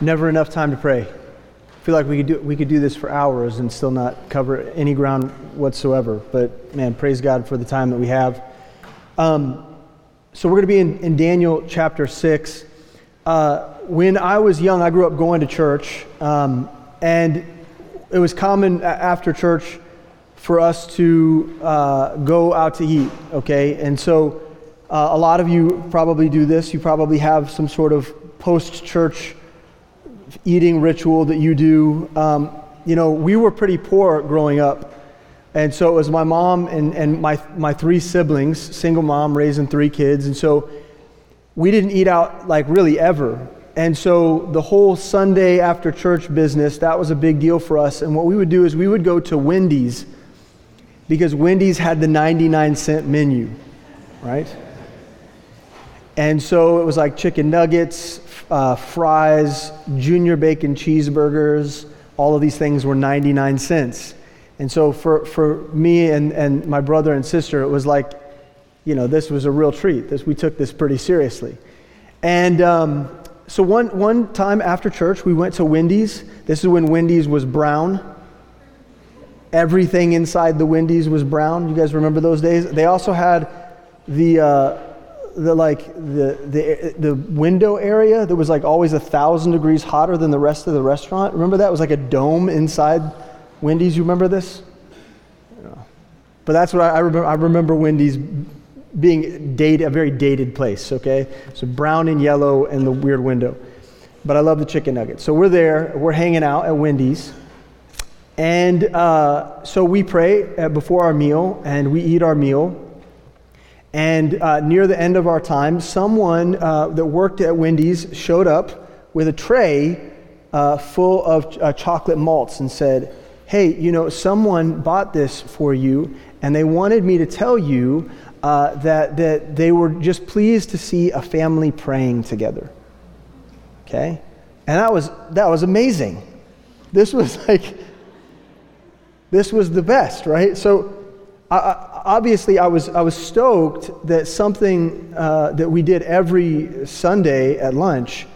Never enough time to pray. I feel like we could do, we could do this for hours and still not cover any ground whatsoever. But man, praise God for the time that we have. Um, so we're going to be in, in Daniel chapter 6. Uh, when I was young, I grew up going to church. Um, and it was common after church for us to uh, go out to eat, okay? And so uh, a lot of you probably do this. You probably have some sort of post church eating ritual that you do. Um, you know, we were pretty poor growing up. And so it was my mom and, and my, my three siblings, single mom raising three kids. And so we didn't eat out like really ever. And so the whole Sunday after church business, that was a big deal for us. And what we would do is we would go to Wendy's because Wendy's had the 99 cent menu, right? And so it was like chicken nuggets, uh, fries, junior bacon cheeseburgers, all of these things were 99 cents. And so for, for me and, and my brother and sister, it was like, you know, this was a real treat. This, we took this pretty seriously. And um, so one, one time after church, we went to Wendy's. This is when Wendy's was brown. Everything inside the Wendy's was brown. You guys remember those days? They also had the, uh, the like the, the, the window area that was like always a thousand degrees hotter than the rest of the restaurant. Remember that? It was like a dome inside Wendy's. You remember this? But that's what I, I remember. I remember Wendy's being dated, a very dated place, okay? So brown and yellow and the weird window. But I love the chicken nuggets. So we're there, we're hanging out at Wendy's. And uh, so we pray before our meal and we eat our meal. And uh, near the end of our time, someone uh, that worked at Wendy's showed up with a tray uh, full of uh, chocolate malts and said, Hey, you know, someone bought this for you, and they wanted me to tell you uh, that, that they were just pleased to see a family praying together. Okay? And that was, that was amazing. This was like, this was the best, right? So I, obviously, I was, I was stoked that something uh, that we did every Sunday at lunch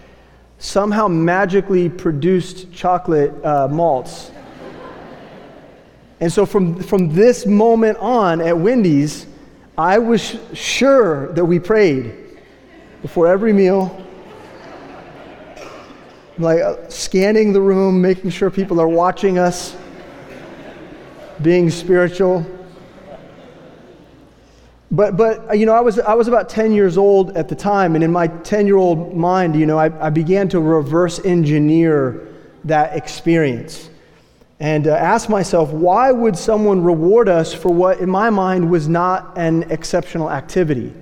somehow magically produced chocolate uh, malts. and so from, from this moment on at Wendy's, I was sure that we prayed before every meal, like uh, scanning the room, making sure people are watching us, being spiritual. But, but uh, you know, I was, I was about 10 years old at the time, and in my 10 year old mind, you know, I, I began to reverse engineer that experience and uh, ask myself, why would someone reward us for what, in my mind, was not an exceptional activity?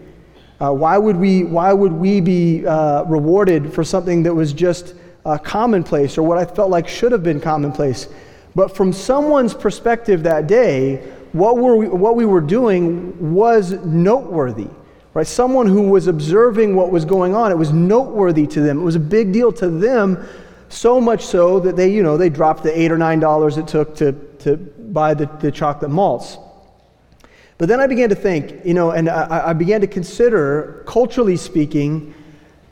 Uh, why, would we, why would we be uh, rewarded for something that was just uh, commonplace or what I felt like should have been commonplace? But from someone's perspective that day, what, were we, what we were doing was noteworthy. Right? Someone who was observing what was going on, it was noteworthy to them. It was a big deal to them so much so that they, you know, they dropped the eight or nine dollars it took to, to buy the, the chocolate malts. But then I began to think, you know, and I, I began to consider, culturally speaking,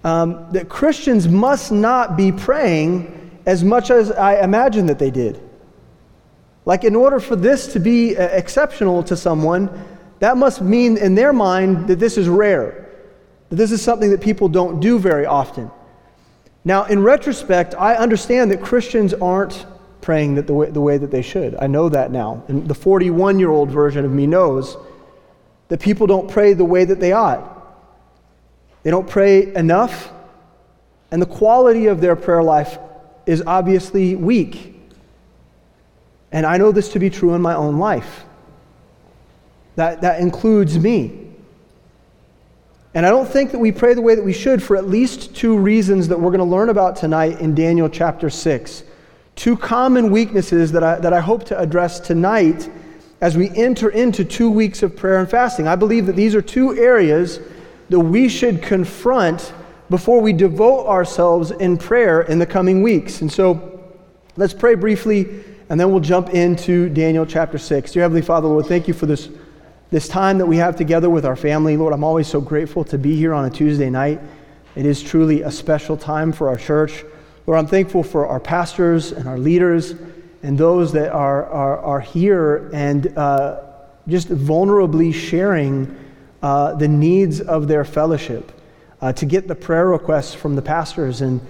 um, that Christians must not be praying as much as I imagined that they did. Like, in order for this to be uh, exceptional to someone, that must mean in their mind that this is rare, that this is something that people don't do very often. Now, in retrospect, I understand that Christians aren't praying that the, way, the way that they should. I know that now. And the 41 year old version of me knows that people don't pray the way that they ought. They don't pray enough, and the quality of their prayer life is obviously weak. And I know this to be true in my own life. That, that includes me. And I don't think that we pray the way that we should for at least two reasons that we're going to learn about tonight in Daniel chapter 6. Two common weaknesses that I, that I hope to address tonight as we enter into two weeks of prayer and fasting. I believe that these are two areas that we should confront before we devote ourselves in prayer in the coming weeks. And so let's pray briefly, and then we'll jump into Daniel chapter 6. Dear Heavenly Father, Lord, thank you for this this time that we have together with our family. Lord, I'm always so grateful to be here on a Tuesday night. It is truly a special time for our church. Lord, I'm thankful for our pastors and our leaders and those that are, are, are here and uh, just vulnerably sharing uh, the needs of their fellowship, uh, to get the prayer requests from the pastors and,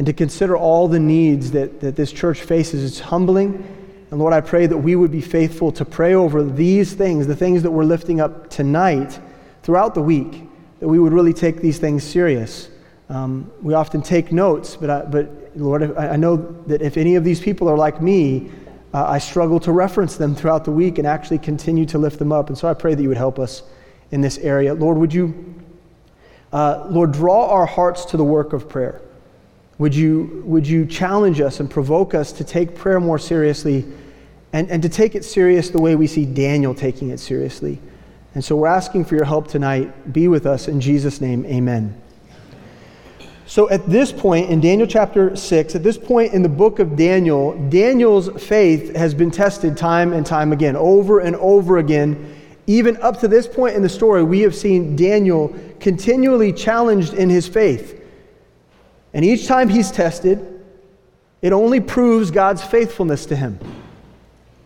and to consider all the needs that, that this church faces. It's humbling. And Lord, I pray that we would be faithful to pray over these things, the things that we're lifting up tonight throughout the week, that we would really take these things serious. Um, we often take notes, but, I, but Lord, I, I know that if any of these people are like me, uh, I struggle to reference them throughout the week and actually continue to lift them up. And so I pray that you would help us in this area. Lord, would you, uh, Lord, draw our hearts to the work of prayer? Would you, would you challenge us and provoke us to take prayer more seriously and, and to take it serious the way we see Daniel taking it seriously? And so we're asking for your help tonight. Be with us. In Jesus' name, amen. So at this point in Daniel chapter 6, at this point in the book of Daniel, Daniel's faith has been tested time and time again, over and over again. Even up to this point in the story, we have seen Daniel continually challenged in his faith. And each time he's tested, it only proves God's faithfulness to him.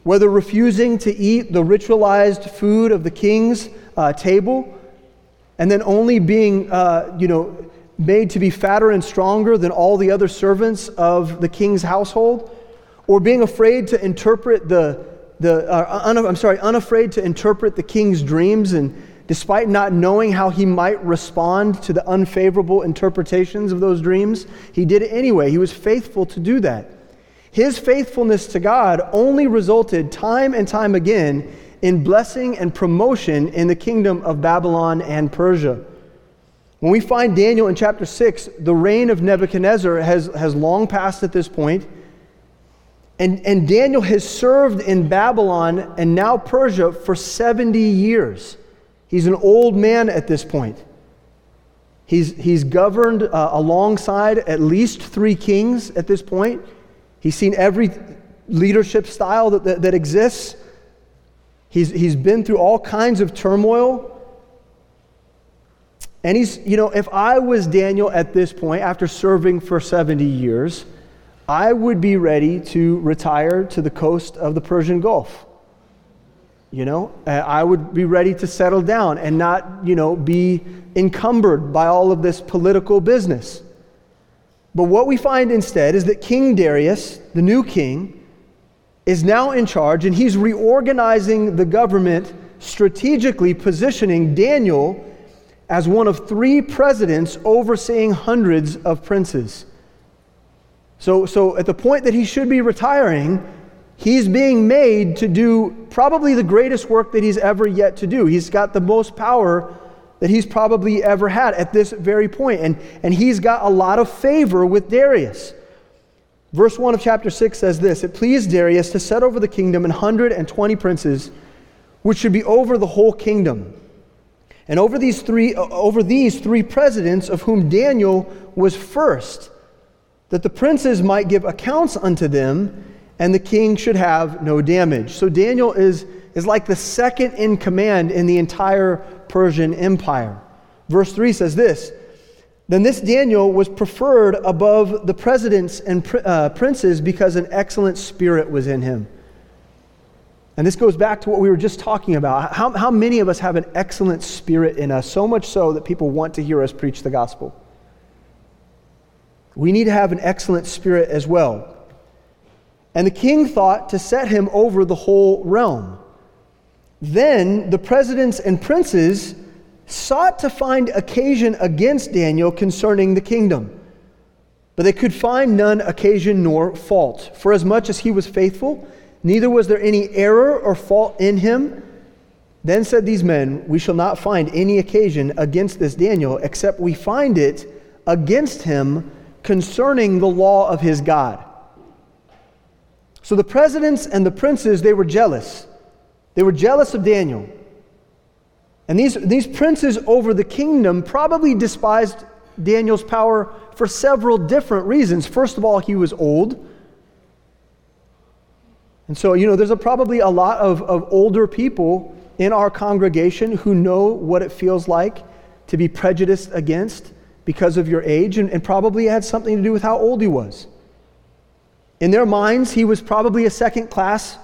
Whether refusing to eat the ritualized food of the king's uh, table, and then only being, uh, you know, made to be fatter and stronger than all the other servants of the king's household, or being afraid to interpret the, the uh, un, I'm sorry, unafraid to interpret the king's dreams, and despite not knowing how he might respond to the unfavorable interpretations of those dreams, he did it anyway. He was faithful to do that. His faithfulness to God only resulted time and time again in blessing and promotion in the kingdom of Babylon and Persia. When we find Daniel in chapter 6, the reign of Nebuchadnezzar has, has long passed at this point, and, and Daniel has served in Babylon and now Persia for 70 years. He's an old man at this point. He's, he's governed uh, alongside at least three kings at this point. He's seen every leadership style that, that, that exists. He's, he's been through all kinds of turmoil. And he's, you know, if I was Daniel at this point, after serving for 70 years, I would be ready to retire to the coast of the Persian Gulf. You know, uh, I would be ready to settle down and not, you know, be encumbered by all of this political business. But what we find instead is that King Darius, the new king, is now in charge and he's reorganizing the government, strategically positioning Daniel as one of three presidents overseeing hundreds of princes. So, so at the point that he should be retiring, he's being made to do probably the greatest work that he's ever yet to do. He's got the most power that he's probably ever had at this very point. And, and he's got a lot of favor with Darius. Verse 1 of chapter 6 says this It pleased Darius to set over the kingdom an 120 princes, which should be over the whole kingdom. And over these three, over these three presidents, of whom Daniel was first, that the princes might give accounts unto them, and the king should have no damage. So Daniel is, is like the second in command in the entire Persian Empire. Verse 3 says this Then this Daniel was preferred above the presidents and uh, princes because an excellent spirit was in him. And this goes back to what we were just talking about. How, how many of us have an excellent spirit in us, so much so that people want to hear us preach the gospel? We need to have an excellent spirit as well. And the king thought to set him over the whole realm. Then the presidents and princes sought to find occasion against Daniel concerning the kingdom. But they could find none occasion nor fault, for as much as he was faithful neither was there any error or fault in him. Then said these men, We shall not find any occasion against this Daniel, except we find it against him concerning the law of his God. So the presidents and the princes, they were jealous. They were jealous of Daniel. And these, these princes over the kingdom probably despised Daniel's power for several different reasons. First of all, he was old. And so, you know, there's a, probably a lot of, of older people in our congregation who know what it feels like to be prejudiced against because of your age, and, and probably had something to do with how old he was. In their minds, he was probably a second class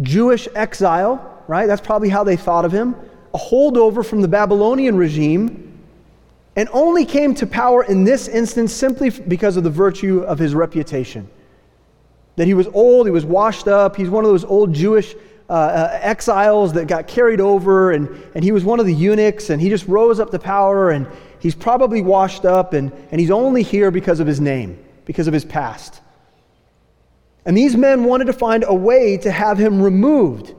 Jewish exile, right? That's probably how they thought of him. A holdover from the Babylonian regime, and only came to power in this instance simply because of the virtue of his reputation. That he was old, he was washed up, he's one of those old Jewish uh, uh, exiles that got carried over, and, and he was one of the eunuchs, and he just rose up to power, and he's probably washed up, and, and he's only here because of his name, because of his past. And these men wanted to find a way to have him removed.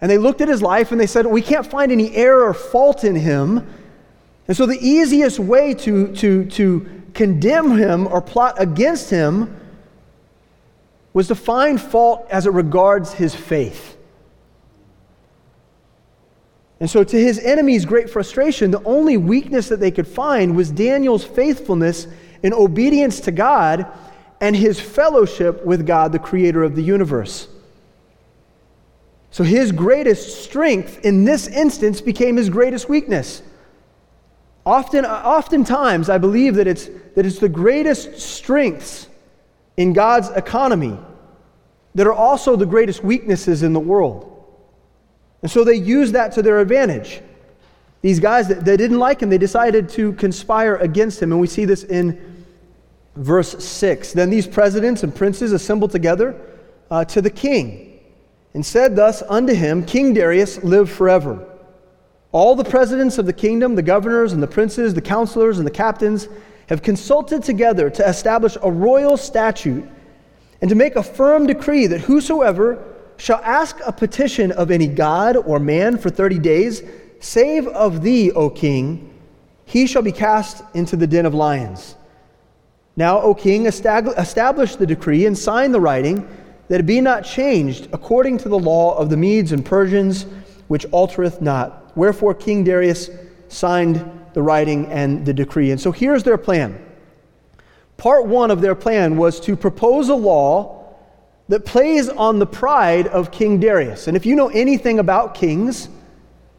And they looked at his life and they said, We can't find any error or fault in him. And so the easiest way to, to, to condemn him or plot against him was to find fault as it regards his faith. And so, to his enemies' great frustration, the only weakness that they could find was Daniel's faithfulness and obedience to God and his fellowship with God, the creator of the universe. So, his greatest strength in this instance became his greatest weakness. Often, oftentimes, I believe that it's, that it's the greatest strengths in God's economy that are also the greatest weaknesses in the world. And so they used that to their advantage. These guys, that they didn't like him, they decided to conspire against him. And we see this in verse 6. Then these presidents and princes assembled together uh, to the king and said thus unto him, King Darius, live forever. All the presidents of the kingdom, the governors and the princes, the counselors and the captains, have consulted together to establish a royal statute and to make a firm decree that whosoever shall ask a petition of any god or man for 30 days, save of thee, O king, he shall be cast into the den of lions. Now, O king, establish the decree and sign the writing, that it be not changed according to the law of the Medes and Persians, which altereth not. Wherefore, King Darius signed the writing and the decree. And so here's their plan. Part one of their plan was to propose a law that plays on the pride of King Darius. And if you know anything about kings,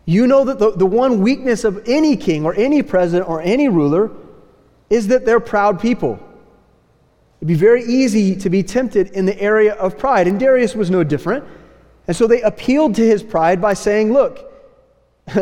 you know that the, the one weakness of any king or any president or any ruler is that they're proud people. It'd be very easy to be tempted in the area of pride. And Darius was no different. And so they appealed to his pride by saying, Look,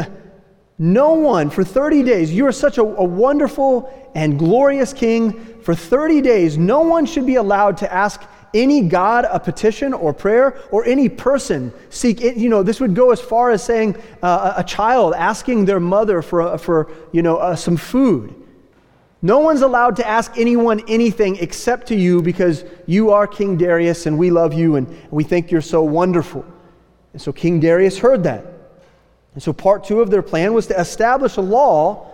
No one for 30 days, you are such a, a, wonderful and glorious king. For 30 days, no one should be allowed to ask any God a petition or prayer or any person seek it. You know, this would go as far as saying uh, a child asking their mother for, for you know, uh, some food. No one's allowed to ask anyone anything except to you because you are King Darius and we love you and we think you're so wonderful. And so King Darius heard that. And so, part two of their plan was to establish a law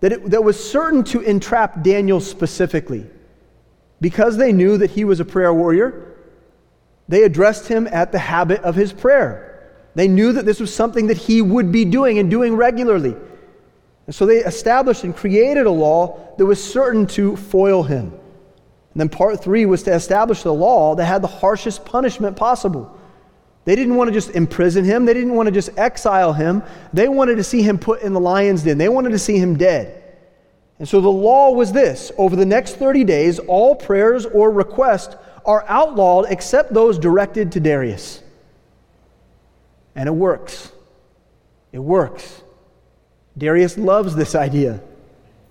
that, it, that was certain to entrap Daniel specifically. Because they knew that he was a prayer warrior, they addressed him at the habit of his prayer. They knew that this was something that he would be doing and doing regularly. And so they established and created a law that was certain to foil him. And then part three was to establish the law that had the harshest punishment possible. They didn't want to just imprison him. They didn't want to just exile him. They wanted to see him put in the lion's den. They wanted to see him dead. And so the law was this over the next 30 days, all prayers or requests are outlawed except those directed to Darius. And it works. It works. Darius loves this idea.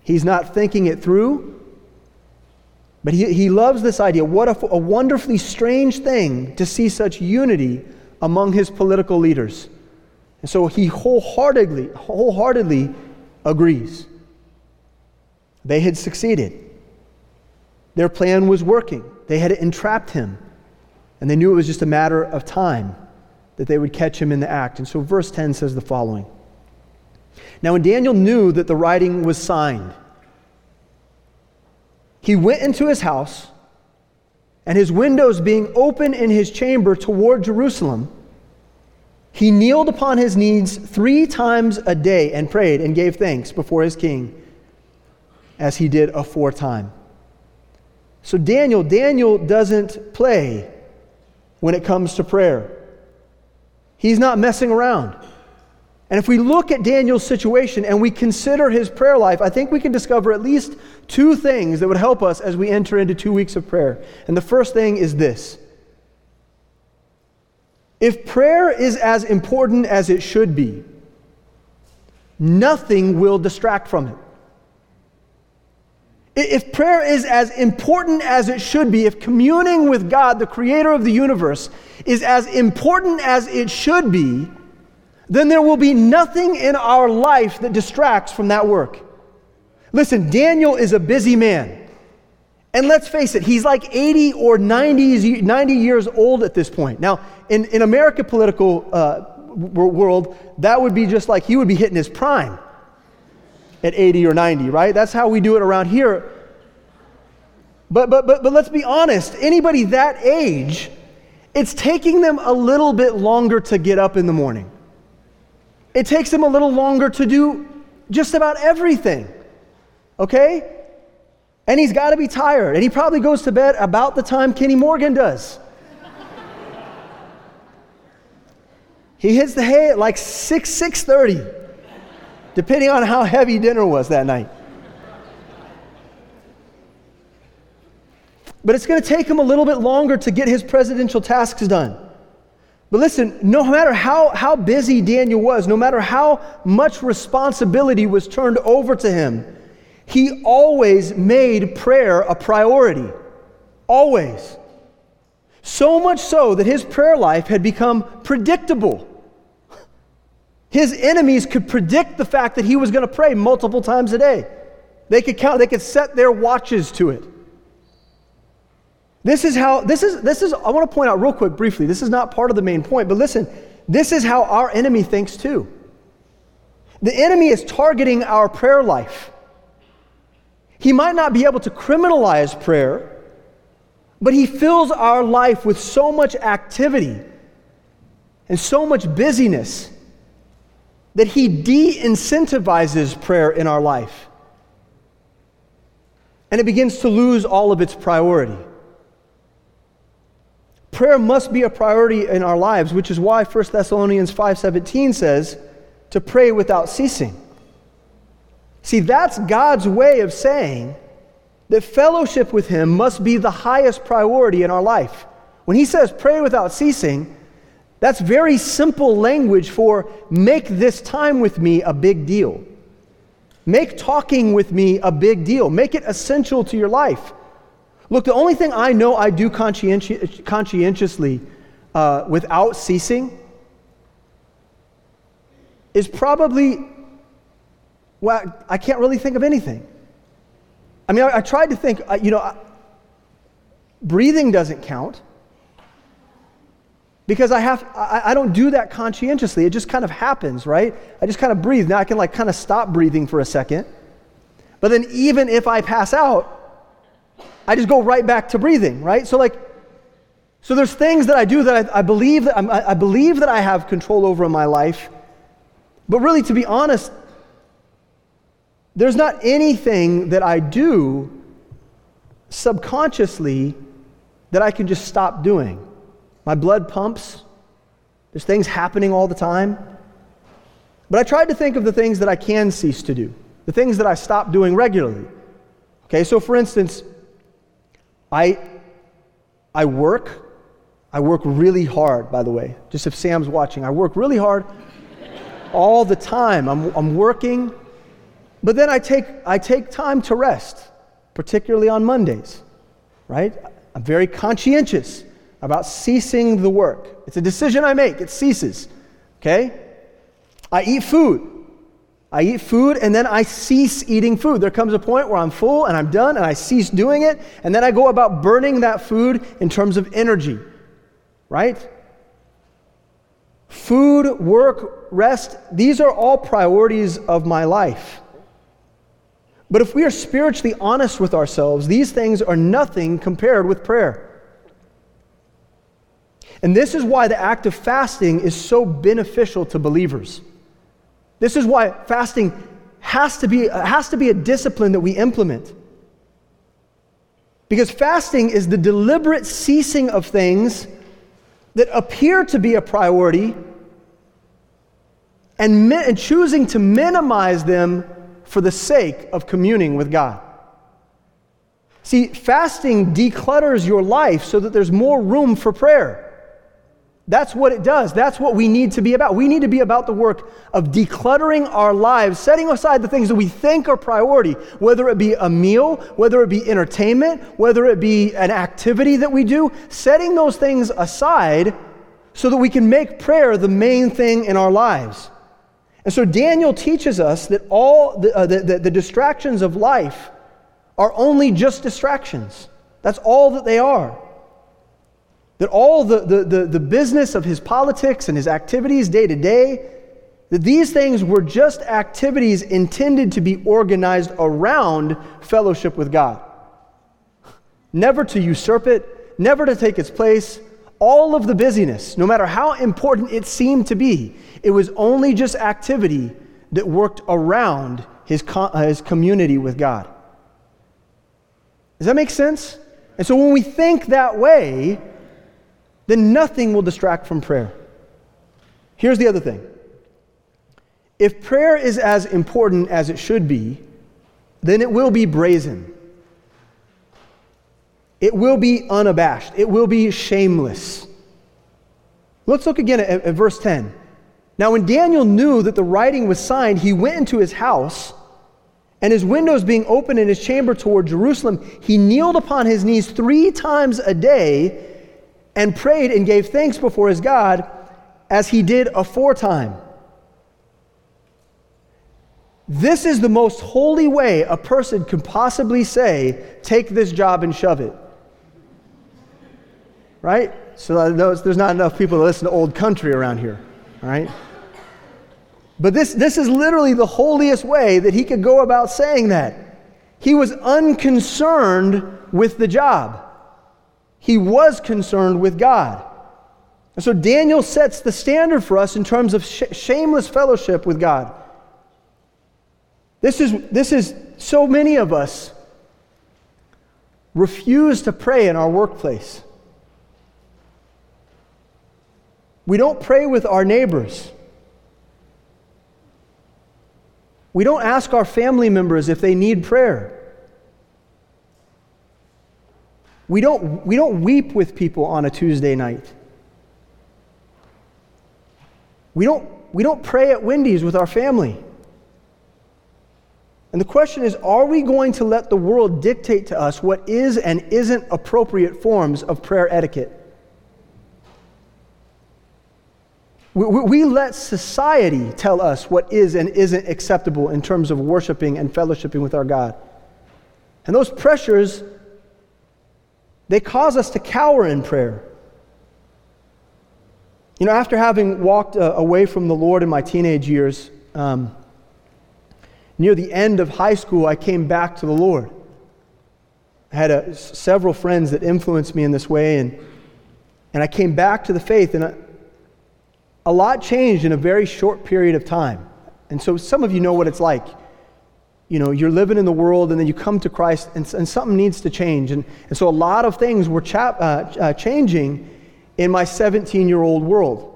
He's not thinking it through, but he, he loves this idea. What a, a wonderfully strange thing to see such unity among his political leaders. And so he wholeheartedly, wholeheartedly agrees. They had succeeded. Their plan was working. They had entrapped him. And they knew it was just a matter of time that they would catch him in the act. And so verse 10 says the following Now, when Daniel knew that the writing was signed, he went into his house and his windows being open in his chamber toward Jerusalem, he kneeled upon his knees three times a day and prayed and gave thanks before his king, as he did aforetime. So, Daniel, Daniel doesn't play when it comes to prayer. He's not messing around. And if we look at Daniel's situation and we consider his prayer life, I think we can discover at least two things that would help us as we enter into two weeks of prayer. And the first thing is this if prayer is as important as it should be, nothing will distract from it. If prayer is as important as it should be, if communing with God, the creator of the universe, is as important as it should be, then there will be nothing in our life that distracts from that work. Listen, Daniel is a busy man. And let's face it, he's like 80 or 90, 90 years old at this point. Now, in, in America political uh, world, that would be just like he would be hitting his prime at 80 or 90, right? That's how we do it around here. But, but, but, but let's be honest anybody that age, it's taking them a little bit longer to get up in the morning. It takes them a little longer to do just about everything. Okay? And he's got to be tired. And he probably goes to bed about the time Kenny Morgan does. he hits the hay at like 6, 6.30 depending on how heavy dinner was that night. But it's going to take him a little bit longer to get his presidential tasks done. But listen, no matter how, how busy Daniel was, no matter how much responsibility was turned over to him, he always made prayer a priority. Always. So much so that his prayer life had become predictable. His enemies could predict the fact that he was going to pray multiple times a day. They could count, they could set their watches to it. This is how, this is, this is, I want to point out real quick briefly, this is not part of the main point, but listen, this is how our enemy thinks too. The enemy is targeting our prayer life. He might not be able to criminalize prayer, but he fills our life with so much activity and so much busyness that He de incentivizes prayer in our life. And it begins to lose all of its priority. Prayer must be a priority in our lives, which is why 1 Thessalonians 5:17 says to pray without ceasing. See, that's God's way of saying that fellowship with him must be the highest priority in our life. When he says pray without ceasing, that's very simple language for make this time with me a big deal. Make talking with me a big deal. Make it essential to your life. Look, the only thing I know I do conscienti- conscientiously uh, without ceasing is probably, well, I can't really think of anything. I mean, I, I tried to think, uh, you know, I, breathing doesn't count because I have I, I, don't do that conscientiously. It just kind of happens, right? I just kind of breathe. Now I can like kind of stop breathing for a second. But then even if I pass out, I just go right back to breathing, right? So like so there's things that I do that I, I believe that I, I believe that I have control over in my life. But really to be honest, there's not anything that I do subconsciously that I can just stop doing. My blood pumps. There's things happening all the time. But I tried to think of the things that I can cease to do, the things that I stop doing regularly. Okay, so for instance, I, I work. I work really hard, by the way, just if Sam's watching. I work really hard all the time. I'm, I'm working, but then I take, I take time to rest, particularly on Mondays, right? I'm very conscientious about ceasing the work. It's a decision I make, it ceases. Okay? I eat food. I eat food and then I cease eating food. There comes a point where I'm full and I'm done and I cease doing it, and then I go about burning that food in terms of energy. Right? Food, work, rest, these are all priorities of my life. But if we are spiritually honest with ourselves, these things are nothing compared with prayer. And this is why the act of fasting is so beneficial to believers. This is why fasting has to be, has to be a discipline that we implement. Because fasting is the deliberate ceasing of things that appear to be a priority and, mi- and choosing to minimize them for the sake of communing with God. See, fasting declutters your life so that there's more room for prayer. That's what it does. That's what we need to be about. We need to be about the work of decluttering our lives, setting aside the things that we think are priority, whether it be a meal, whether it be entertainment, whether it be an activity that we do, setting those things aside so that we can make prayer the main thing in our lives. And so Daniel teaches us that all the, uh, the, the, the distractions of life are only just distractions. That's all that they are. That all the, the, the, the business of his politics and his activities day to day, that these things were just activities intended to be organized around fellowship with God. Never to usurp it, never to take its place. All of the busyness, no matter how important it seemed to be, it was only just activity that worked around his, uh, his community with God. Does that make sense? And so when we think that way, then nothing will distract from prayer. Here's the other thing if prayer is as important as it should be, then it will be brazen. It will be unabashed. It will be shameless. Let's look again at, at verse 10. Now, when Daniel knew that the writing was signed, he went into his house and his windows being open in his chamber toward Jerusalem, he kneeled upon his knees three times a day and prayed and gave thanks before his God as he did aforetime. This is the most holy way a person can possibly say, Take this job and shove it. Right? So uh, there's not enough people to listen to old country around here. Right? But this, this is literally the holiest way that he could go about saying that. He was unconcerned with the job, he was concerned with God. And so Daniel sets the standard for us in terms of sh- shameless fellowship with God. This is, this is so many of us refuse to pray in our workplace. We don't pray with our neighbors. We don't ask our family members if they need prayer. We don't, we don't weep with people on a Tuesday night. We don't, we don't pray at Wendy's with our family. And the question is are we going to let the world dictate to us what is and isn't appropriate forms of prayer etiquette? We, we, let society tell us what is and isn't acceptable in terms of worshiping and fellowshipping with our God. And those pressures, they cause us to cower in prayer. You know, after having walked uh, away from the Lord in my teenage years, um, near the end of high school, I came back to the Lord. I had a, several friends that influenced me in this way, and, and I came back to the faith. And I, a lot changed in a very short period of time. And so some of you know what it's like. You know, you're living in the world and then you come to Christ and, and something needs to change. And, and so a lot of things were cha- uh, uh, changing in my 17 year old world.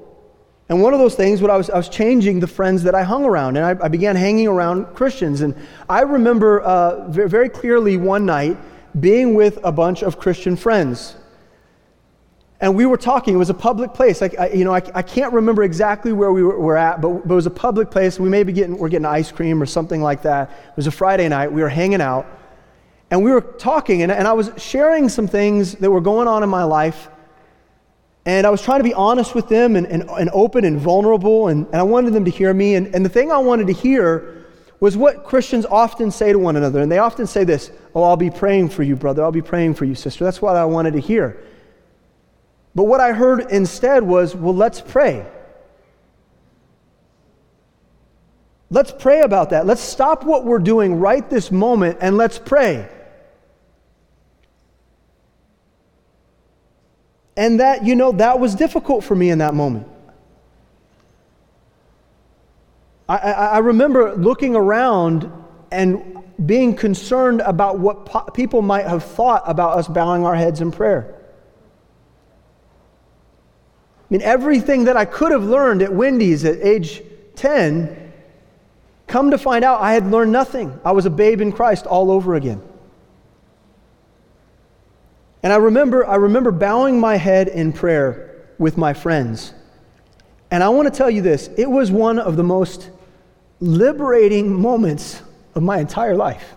And one of those things, what I was, I was changing the friends that I hung around, and I, I began hanging around Christians. And I remember uh, very, very clearly one night being with a bunch of Christian friends and we were talking. It was a public place. Like, I, you know, I, I can't remember exactly where we were, were at, but, but, it was a public place. We may be getting, we're getting ice cream or something like that. It was a Friday night. We were hanging out. And we were talking, and, and I was sharing some things that were going on in my life. And I was trying to be honest with them and, and, and open and vulnerable, and, and I wanted them to hear me. And, and the thing I wanted to hear was what Christians often say to one another. And they often say this Oh, I'll be praying for you, brother. I'll be praying for you, sister. That's what I wanted to hear. But what I heard instead was, well, let's pray. Let's pray about that. Let's stop what we're doing right this moment and let's pray. And that, you know, that was difficult for me in that moment. I, I, I remember looking around and being concerned about what po- people might have thought about us bowing our heads in prayer. I mean, everything that I could have learned at Wendy's at age 10, come to find out I had learned nothing. I was a babe in Christ all over again. And I remember, I remember bowing my head in prayer with my friends. And I want to tell you this it was one of the most liberating moments of my entire life.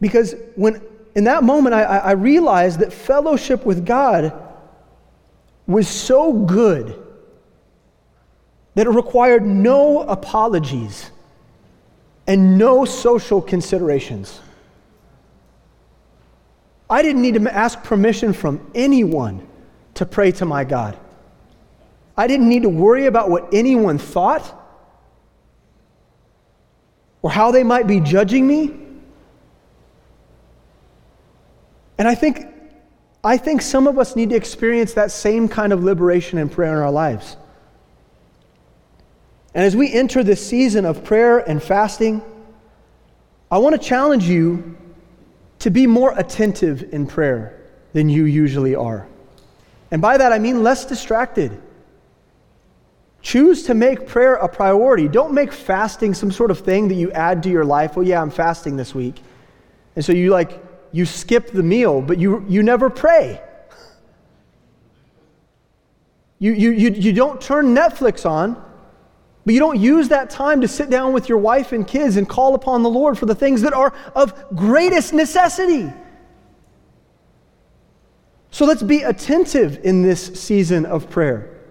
Because when in that moment I, I realized that fellowship with God was so good that it required no apologies and no social considerations. I didn't need to ask permission from anyone to pray to my God. I didn't need to worry about what anyone thought or how they might be judging me. And I think, I think some of us need to experience that same kind of liberation and prayer in our lives. And as we enter this season of prayer and fasting, I want to challenge you to be more attentive in prayer than you usually are. And by that I mean less distracted. Choose to make prayer a priority. Don't make fasting some sort of thing that you add to your life. Oh, yeah, I'm fasting this week. And so you like, you skip the meal, but you, you never pray. You, you, you, you don't turn Netflix on but you don't use that time to sit down with your wife and kids and call upon the Lord for the things that are of greatest necessity. So let's be attentive in this season of prayer.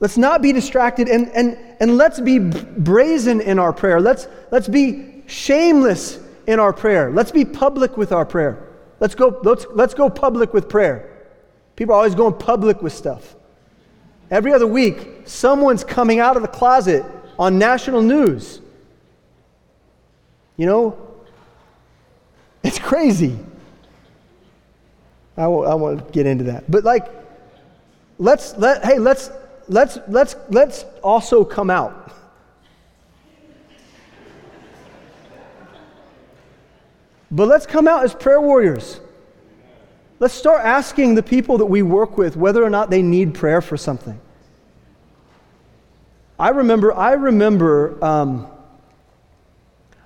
Let's not be distracted and, and, and let's be brazen in our prayer. Let's, let's be shameless in our prayer. Let's be public with our prayer. Let's go, let's, let's go public with prayer. People are always going public with stuff. Every other week, someone's coming out of the closet on national news. You know, it's crazy. I won't, I won't get into that. But like, let's let hey, let's let's let's let's also come out. But let's come out as prayer warriors. Let's start asking the people that we work with whether or not they need prayer for something. I remember, I remember, um,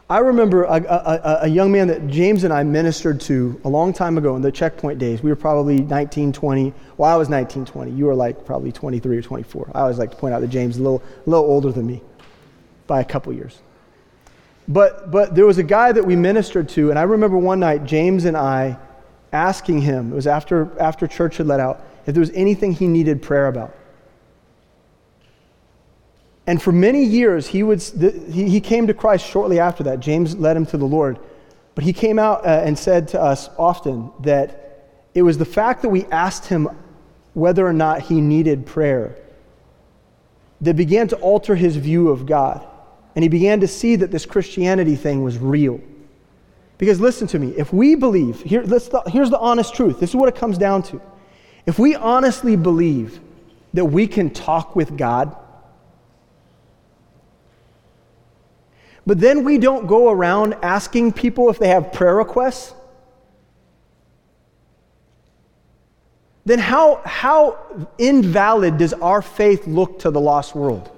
I remember a, a, a, young man that James and I ministered to a long time ago in the checkpoint days. We were probably 19, 20. Well, I was 19, 20. You were like probably 23 or 24. I always like to point out that James is a little, a little older than me by a couple years. But, but there was a guy that we ministered to, and I remember one night James and I asking him, it was after, after church had let out, if there was anything he needed prayer about. And for many years, he, would, he, he came to Christ shortly after that. James led him to the Lord. But he came out uh, and said to us often that it was the fact that we asked him whether or not he needed prayer that began to alter his view of God. And he began to see that this Christianity thing was real. Because listen to me, if we believe, here, here's the honest truth. This is what it comes down to. If we honestly believe that we can talk with God, but then we don't go around asking people if they have prayer requests, then how, how invalid does our faith look to the lost world?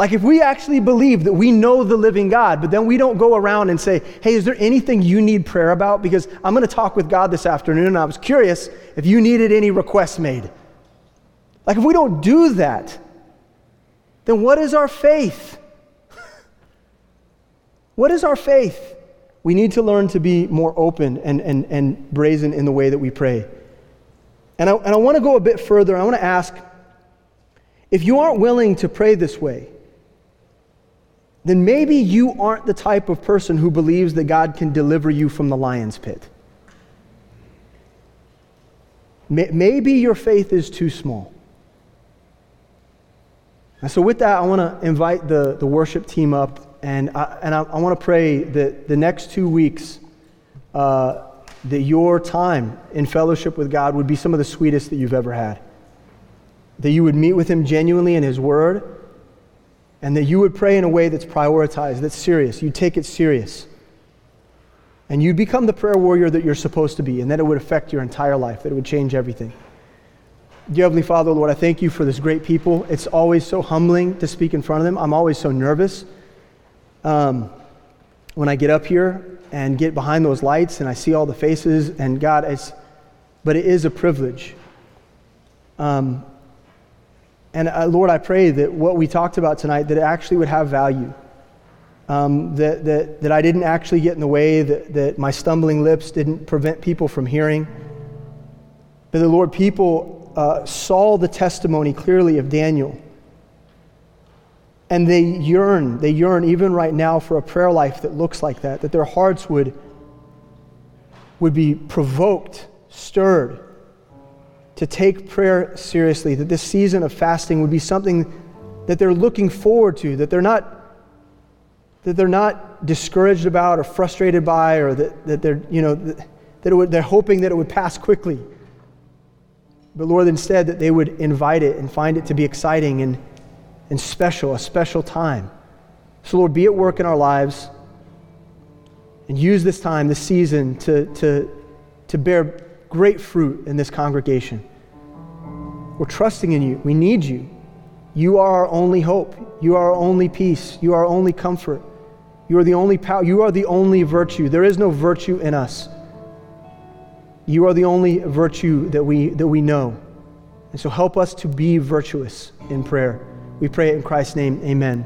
Like, if we actually believe that we know the living God, but then we don't go around and say, hey, is there anything you need prayer about? Because I'm going to talk with God this afternoon, and I was curious if you needed any requests made. Like, if we don't do that, then what is our faith? what is our faith? We need to learn to be more open and, and, and brazen in the way that we pray. And I, and I want to go a bit further. I want to ask if you aren't willing to pray this way, then maybe you aren't the type of person who believes that God can deliver you from the lion's pit. Maybe your faith is too small. And so, with that, I want to invite the, the worship team up, and I, and I, I want to pray that the next two weeks, uh, that your time in fellowship with God would be some of the sweetest that you've ever had. That you would meet with Him genuinely in His Word and that you would pray in a way that's prioritized, that's serious. You take it serious. and you'd become the prayer warrior that you're supposed to be, and that it would affect your entire life, that it would change everything. Dear Heavenly Father, Lord, I thank you for this great people. It's always so humbling to speak in front of them. I'm always so nervous um, when I get up here and get behind those lights and I see all the faces. And God, it's, but it is a privilege. Um, and uh, Lord, I pray that what we talked about tonight, that it actually would have value. Um, that, that, that I didn't actually get in the way, that, that my stumbling lips didn't prevent people from hearing. That the Lord, people uh, saw the testimony clearly of Daniel. And they yearn, they yearn even right now for a prayer life that looks like that, that their hearts would, would be provoked, stirred to take prayer seriously, that this season of fasting would be something that they're looking forward to, that they're not that they're not discouraged about or frustrated by, or that, that they're, you know, that, would, they're hoping that it would pass quickly. But Lord, instead, that they would invite it and find it to be exciting and, and special, a special time. So, Lord, be at work in our lives and use this time, this season, to, to, to bear great fruit in this congregation. We're trusting in you. We need you. You are our only hope. You are our only peace. You are our only comfort. You are the only power. You are the only virtue. There is no virtue in us. You are the only virtue that we, that we know. And so help us to be virtuous in prayer. We pray it in Christ's name. Amen.